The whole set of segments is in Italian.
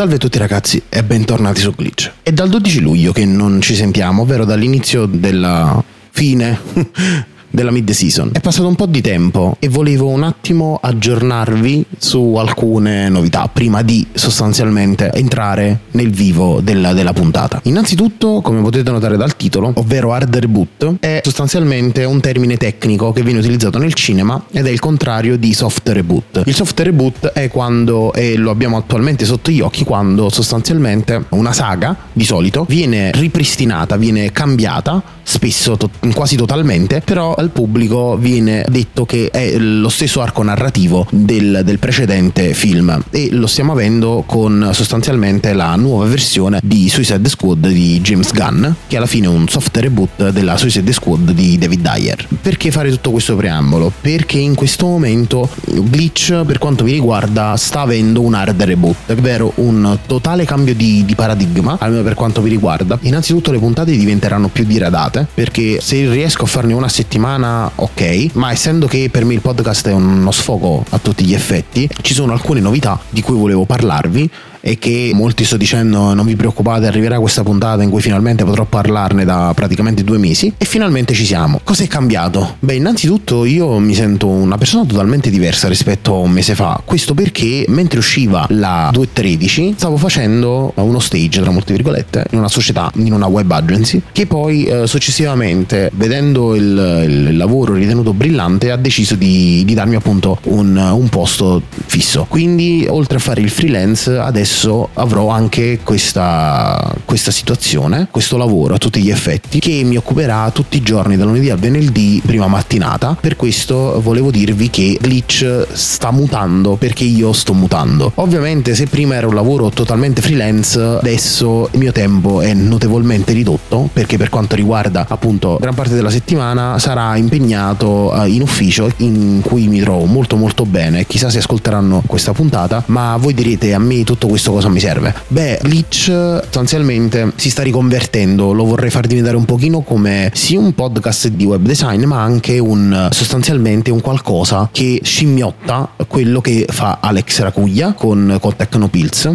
Salve a tutti ragazzi e bentornati su Glitch. È dal 12 luglio che non ci sentiamo, ovvero dall'inizio della fine della mid season. È passato un po' di tempo e volevo un attimo aggiornarvi su alcune novità prima di sostanzialmente entrare nel vivo della, della puntata. Innanzitutto, come potete notare dal titolo, ovvero hard reboot, è sostanzialmente un termine tecnico che viene utilizzato nel cinema ed è il contrario di soft reboot. Il soft reboot è quando, e lo abbiamo attualmente sotto gli occhi, quando sostanzialmente una saga, di solito, viene ripristinata, viene cambiata, spesso to- quasi totalmente, però al pubblico viene detto che è lo stesso arco narrativo del, del precedente film. E lo stiamo avendo con sostanzialmente la nuova versione di Suicide Squad di James Gunn che alla fine è un soft reboot della Suicide Squad di David Dyer. Perché fare tutto questo preambolo? perché in questo momento Glitch per quanto mi riguarda sta avendo un hard reboot ovvero un totale cambio di, di paradigma almeno per quanto mi riguarda. Innanzitutto le puntate diventeranno più diradate perché se riesco a farne una settimana settimana ok, ma essendo che per me il podcast è uno sfogo a tutti gli effetti, ci sono alcune novità di cui volevo parlarvi e che molti sto dicendo non vi preoccupate arriverà questa puntata in cui finalmente potrò parlarne da praticamente due mesi e finalmente ci siamo. Cos'è cambiato? Beh innanzitutto io mi sento una persona totalmente diversa rispetto a un mese fa, questo perché mentre usciva la 2.13 stavo facendo uno stage tra molte virgolette in una società, in una web agency che poi eh, successivamente vedendo il, il, lavoro ritenuto brillante ha deciso di, di darmi appunto un, un posto fisso. Quindi oltre a fare il freelance adesso adesso avrò anche questa, questa situazione, questo lavoro a tutti gli effetti che mi occuperà tutti i giorni dal lunedì al venerdì prima mattinata. Per questo volevo dirvi che Glitch sta mutando perché io sto mutando. Ovviamente se prima era un lavoro totalmente freelance, adesso il mio tempo è notevolmente ridotto perché per quanto riguarda appunto gran parte della settimana sarà impegnato eh, in ufficio in cui mi trovo molto molto bene. Chissà se ascolteranno questa puntata, ma voi direte a me tutto questo questo cosa mi serve? Beh, Glitch sostanzialmente si sta riconvertendo, lo vorrei far diventare un pochino come sì un podcast di web design, ma anche un sostanzialmente un qualcosa che scimmiotta quello che fa Alex Racuglia con, con Tecnopills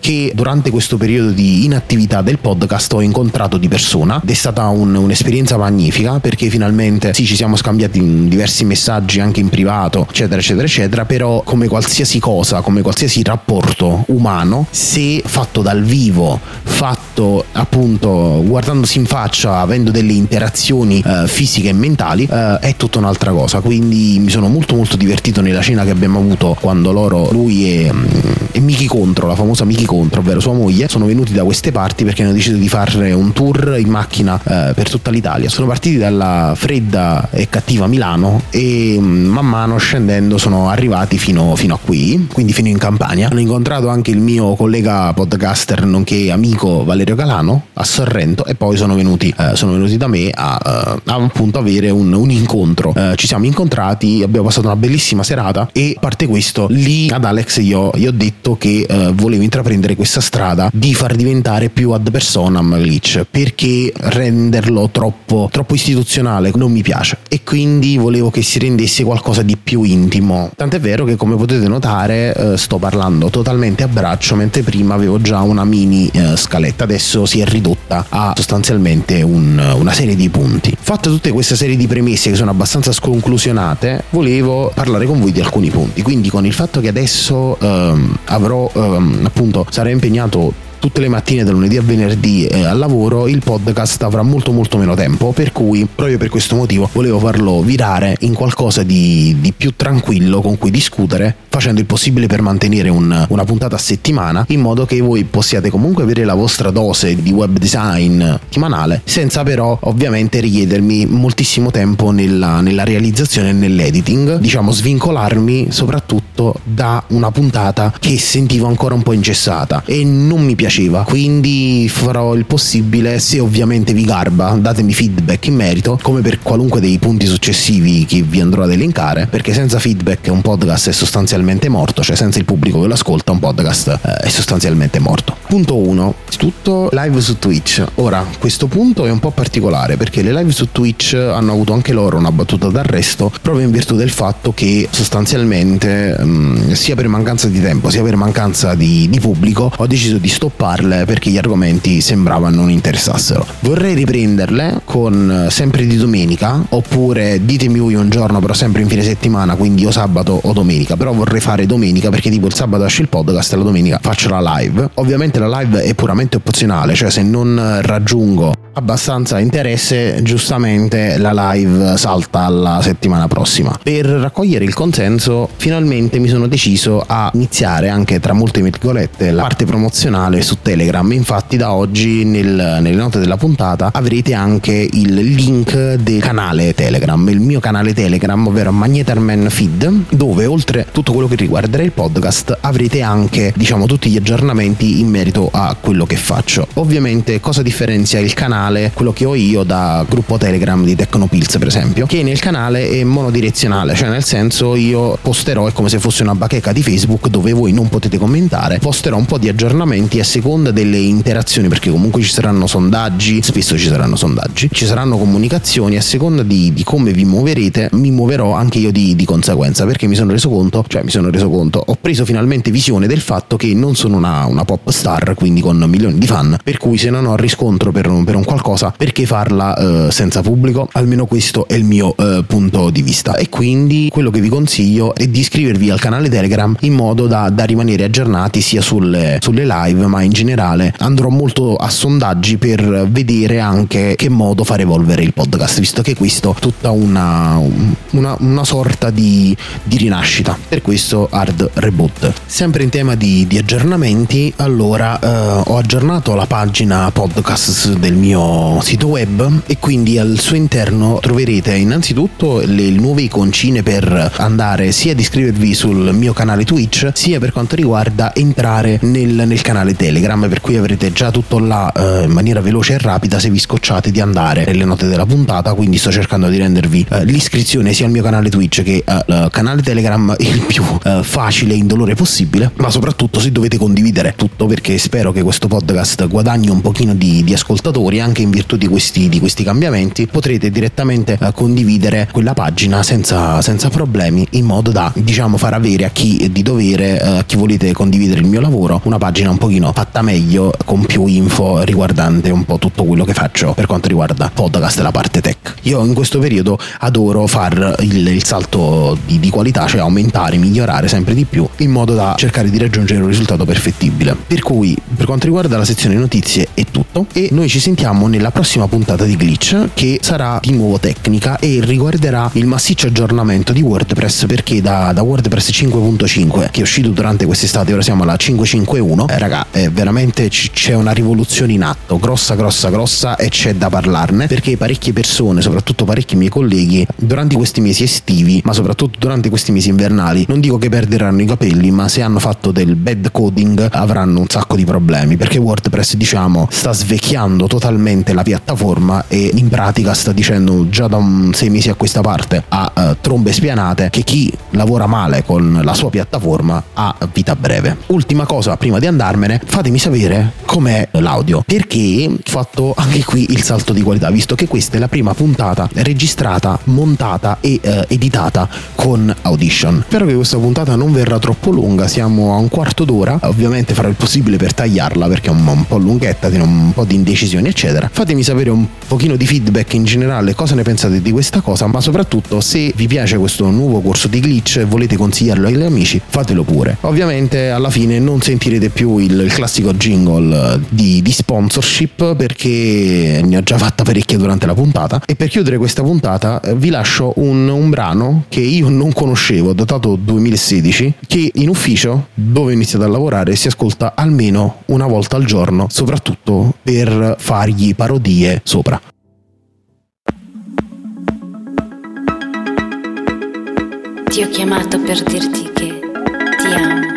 che durante questo periodo di inattività del podcast ho incontrato di persona ed è stata un, un'esperienza magnifica perché finalmente sì ci siamo scambiati diversi messaggi anche in privato eccetera eccetera eccetera però come qualsiasi cosa come qualsiasi rapporto umano umano se fatto dal vivo, fatto appunto guardandosi in faccia, avendo delle interazioni eh, fisiche e mentali, eh, è tutta un'altra cosa. Quindi mi sono molto molto divertito nella cena che abbiamo avuto quando loro, lui e, mm, e Miki Contro, la famosa Miki Contro, ovvero sua moglie, sono venuti da queste parti perché hanno deciso di fare un tour in macchina eh, per tutta l'Italia. Sono partiti dalla fredda e cattiva Milano e mm, man mano scendendo sono arrivati fino, fino a qui, quindi fino in Campania. Hanno incontrato anche il mio collega podcaster nonché amico Valerio Calano a Sorrento e poi sono venuti, eh, sono venuti da me a, eh, a, appunto avere un, un incontro. Eh, ci siamo incontrati, abbiamo passato una bellissima serata e a parte questo lì ad Alex io gli ho detto che eh, volevo intraprendere questa strada di far diventare più ad personam glitch perché renderlo troppo, troppo istituzionale non mi piace e quindi volevo che si rendesse qualcosa di più intimo. Tant'è vero che come potete notare sto parlando totalmente a braccio braccio, mentre prima avevo già una mini eh, scaletta, adesso si è ridotta a sostanzialmente un, una serie di punti. Fatte tutte queste serie di premesse che sono abbastanza sconclusionate, volevo parlare con voi di alcuni punti. Quindi con il fatto che adesso ehm, avrò ehm, appunto sarò impegnato tutte le mattine da lunedì a venerdì eh, al lavoro il podcast avrà molto molto meno tempo. Per cui proprio per questo motivo volevo farlo virare in qualcosa di, di più tranquillo con cui discutere facendo il possibile per mantenere un, una puntata a settimana in modo che voi possiate comunque avere la vostra dose di web design settimanale senza però ovviamente richiedermi moltissimo tempo nella, nella realizzazione e nell'editing. Diciamo svincolarmi soprattutto da una puntata che sentivo ancora un po' ingessata. E non mi piace piaceva. Quindi farò il possibile, se ovviamente vi garba, datemi feedback in merito, come per qualunque dei punti successivi che vi andrò ad elencare, perché senza feedback un podcast è sostanzialmente morto, cioè senza il pubblico che lo ascolta un podcast eh, è sostanzialmente morto. Punto 1. Tutto live su Twitch. Ora, questo punto è un po' particolare perché le live su Twitch hanno avuto anche loro una battuta d'arresto proprio in virtù del fatto che sostanzialmente mh, mm, sia per mancanza di tempo sia per mancanza di, di pubblico ho deciso di stopparle perché gli argomenti sembravano non interessassero. Vorrei riprenderle con eh, sempre di domenica oppure ditemi voi un giorno però sempre in fine settimana quindi o sabato o domenica però vorrei fare domenica perché tipo il sabato esce il podcast e la domenica faccio la live. Ovviamente la live è puramente opzionale cioè se non raggiungo abbastanza interesse, giustamente la live salta alla settimana prossima. Per raccogliere il consenso, finalmente mi sono deciso a iniziare anche tra molte virgolette la parte promozionale su Telegram. Infatti, da oggi nel, nelle note della puntata avrete anche il link del canale Telegram, il mio canale Telegram, ovvero Magnetarman Feed, dove oltre tutto quello che riguarderà il podcast avrete anche, diciamo, tutti gli aggiornamenti in merito a quello che faccio. Ovviamente, cosa differenzia il canale? Canale, quello che ho io da gruppo Telegram di Tecnopills per esempio, che nel canale è monodirezionale, cioè nel senso io posterò, è come se fosse una bacheca di Facebook dove voi non potete commentare, posterò un po' di aggiornamenti a seconda delle interazioni, perché comunque ci saranno sondaggi, spesso ci saranno sondaggi, ci saranno comunicazioni, a seconda di, di come vi muoverete, mi muoverò anche io di, di, conseguenza, perché mi sono reso conto, cioè mi sono reso conto, ho preso finalmente visione del fatto che non sono una, una pop star, quindi con milioni di fan, per cui se non ho riscontro per un, per un qualcosa, perché farla eh, senza pubblico? Almeno questo è il mio eh, punto di vista. E quindi quello che vi consiglio è di iscrivervi al canale Telegram in modo da, da rimanere aggiornati sia sulle, sulle live, ma in generale andrò molto a sondaggi per vedere anche che modo far evolvere il podcast, visto che questo è tutta una, una, una sorta di, di, rinascita. Per questo hard reboot. Sempre in tema di, di aggiornamenti, allora eh, ho aggiornato la pagina podcast del mio mio sito web e quindi al suo interno troverete innanzitutto le nuove iconcine per andare sia ad iscrivervi sul mio canale Twitch sia per quanto riguarda entrare nel, nel canale Telegram per cui avrete già tutto là eh, in maniera veloce e rapida se vi scocciate di andare nelle note della puntata quindi sto cercando di rendervi eh, l'iscrizione sia al mio canale Twitch che al canale Telegram il più eh, facile e indolore possibile ma soprattutto se dovete condividere tutto perché spero che questo podcast guadagni un pochino di, di ascoltatori anche in virtù di questi, di questi cambiamenti potrete direttamente eh, condividere quella pagina senza, senza, problemi in modo da diciamo far avere a chi di dovere, eh, a chi volete condividere il mio lavoro, una pagina un pochino fatta meglio con più info riguardante un po' tutto quello che faccio per quanto riguarda podcast e la parte tech. Io in questo periodo adoro far il, il salto di, di qualità, cioè aumentare, migliorare sempre di più in modo da cercare di raggiungere un risultato perfettibile. Per cui per quanto riguarda la sezione notizie è tutto e noi ci sentiamo vediamo nella prossima puntata di Glitch che sarà di nuovo tecnica e riguarderà il massiccio aggiornamento di WordPress perché da, da WordPress 5.5 che è uscito durante quest'estate ora siamo alla 5.5.1 eh, raga eh, veramente c- c'è una rivoluzione in atto grossa grossa grossa e c'è da parlarne perché parecchie persone soprattutto parecchi miei colleghi durante questi mesi estivi ma soprattutto durante questi mesi invernali non dico che perderanno i capelli ma se hanno fatto del bad coding avranno un sacco di problemi perché WordPress diciamo sta svecchiando totalmente totalmente la piattaforma e in pratica sta dicendo già da un sei mesi a questa parte a uh, trombe spianate che chi lavora male con la sua piattaforma ha vita breve. Ultima cosa prima di andarmene, fatemi sapere com'è l'audio perché ho fatto anche qui il salto di qualità visto che questa è la prima puntata registrata, montata e uh, editata con Audition. Spero che questa puntata non verrà troppo lunga, siamo a un quarto d'ora, ovviamente farò il possibile per tagliarla perché è un, un po' lunghetta, un po' di indecisioni eccetera eccetera. Fatemi sapere un pochino di feedback in generale, cosa ne pensate di questa cosa, ma soprattutto se vi piace questo nuovo corso di glitch e volete consigliarlo agli amici, fatelo pure. Ovviamente alla fine non sentirete più il, classico jingle di, di, sponsorship perché ne ho già fatta parecchia durante la puntata e per chiudere questa puntata vi lascio un, un brano che io non conoscevo, datato 2016, che in ufficio dove ho iniziato a lavorare si ascolta almeno una volta al giorno, soprattutto per fargli parodie sopra. Ti ho chiamato per dirti che ti amo.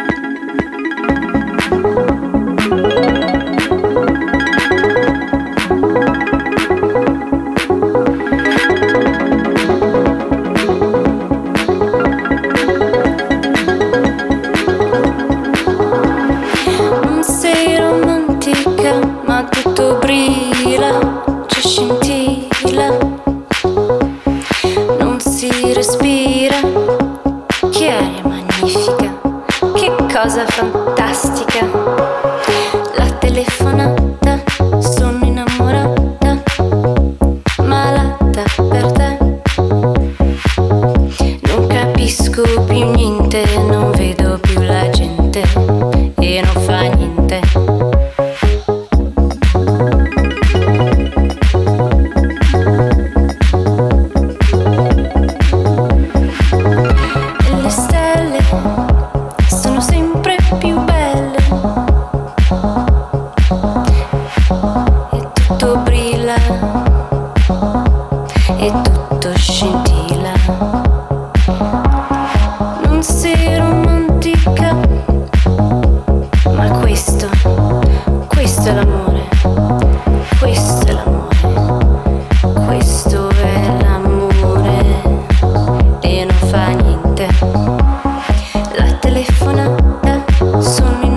for now.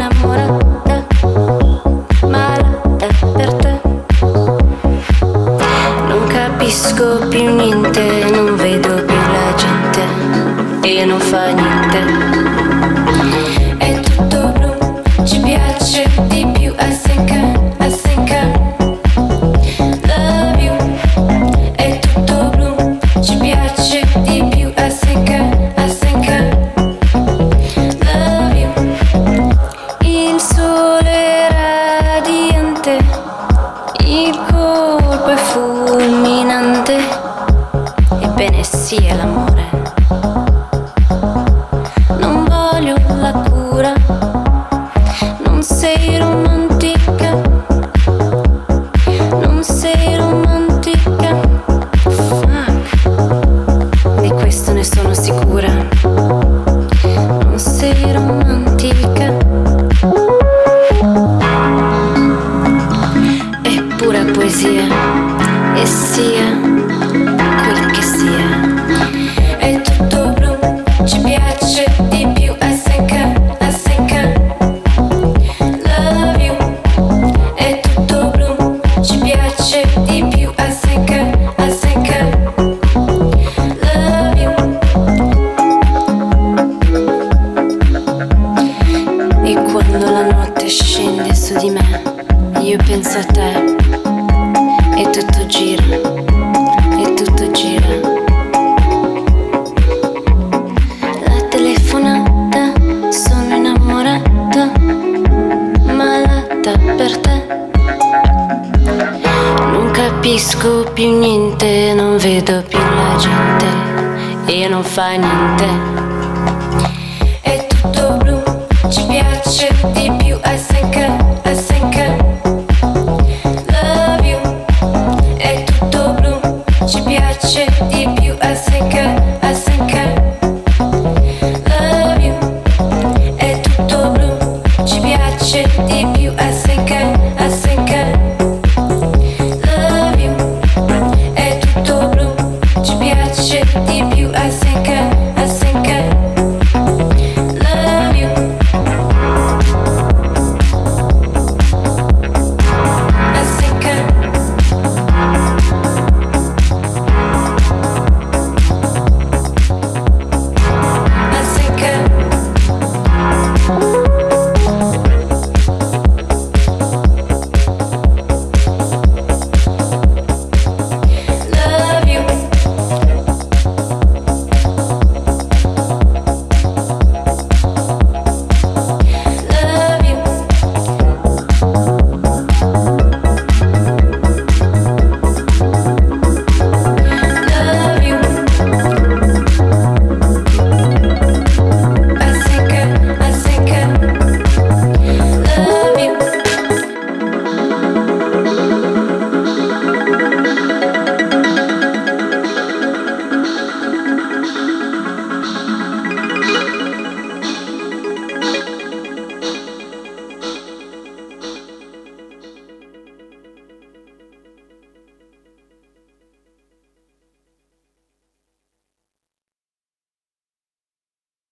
capisco più niente, non vedo più la gente e non fa niente. È tutto blu, ci piace di più, a secca, a secca.